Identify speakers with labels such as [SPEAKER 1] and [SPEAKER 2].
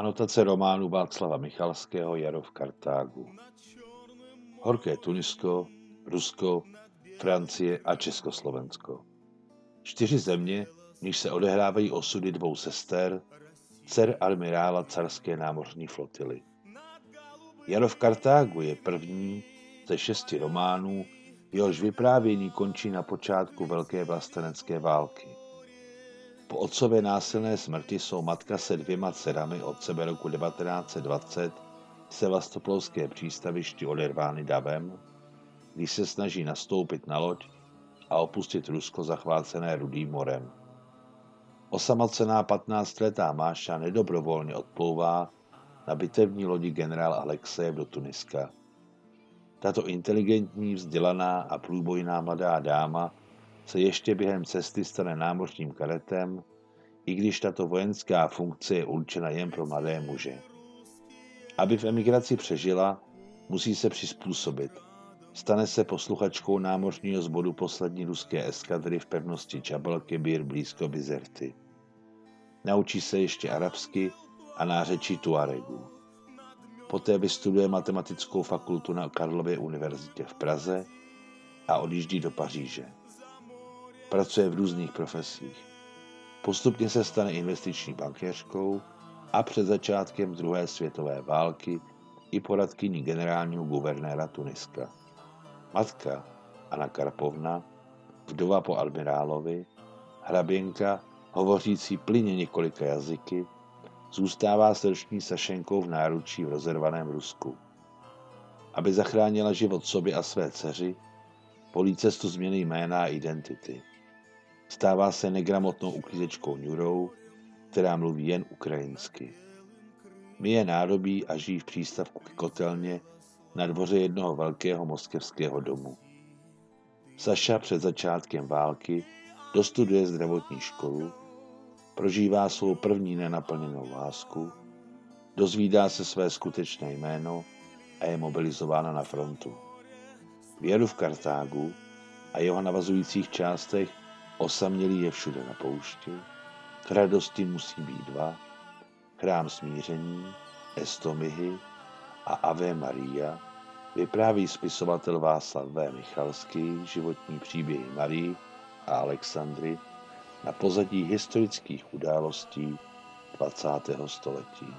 [SPEAKER 1] Anotace románu Václava Michalského Jaro v Kartágu. Horké Tunisko, Rusko, Francie a Československo. Čtyři země, níž se odehrávají osudy dvou sester, dcer admirála carské námořní flotily. Jaro v Kartágu je první ze šesti románů, jehož vyprávění končí na počátku Velké vlastenecké války. Po otcově násilné smrti jsou matka se dvěma dcerami od sebe roku 1920 se Vlastoplovské přístavišti odervány davem, když se snaží nastoupit na loď a opustit Rusko zachvácené Rudým morem. Osamocená 15-letá Máša nedobrovolně odplouvá na bitevní lodi generál Alexejev do Tuniska. Tato inteligentní, vzdělaná a průbojná mladá dáma se ještě během cesty stane námořním karetem, i když tato vojenská funkce je určena jen pro mladé muže. Aby v emigraci přežila, musí se přizpůsobit. Stane se posluchačkou námořního zboru poslední ruské eskadry v pevnosti Čabal Kebir blízko Bizerty. Naučí se ještě arabsky a nářečí Tuaregu. Poté vystuduje matematickou fakultu na Karlově univerzitě v Praze a odjíždí do Paříže. Pracuje v různých profesích. Postupně se stane investiční bankéřkou a před začátkem druhé světové války i poradkyní generálního guvernéra Tuniska. Matka Anna Karpovna, vdova po admirálovi, hraběnka, hovořící plyně několika jazyky, zůstává srční Sašenkou v náručí v rozervaném Rusku. Aby zachránila život sobě a své dceři, polí cestu změny jména a identity. Stává se negramotnou uklízečkou Ňurou, která mluví jen ukrajinsky. je nádobí a žijí v přístavku k kotelně na dvoře jednoho velkého moskevského domu. Saša před začátkem války dostuduje zdravotní školu, prožívá svou první nenaplněnou lásku, dozvídá se své skutečné jméno a je mobilizována na frontu. Věru v Kartágu a jeho navazujících částech Osamělý je všude na poušti, k radosti musí být dva, chrám smíření, Estomihy a Ave Maria vypráví spisovatel Václav V. Michalský životní příběhy Marii a Alexandry na pozadí historických událostí 20. století.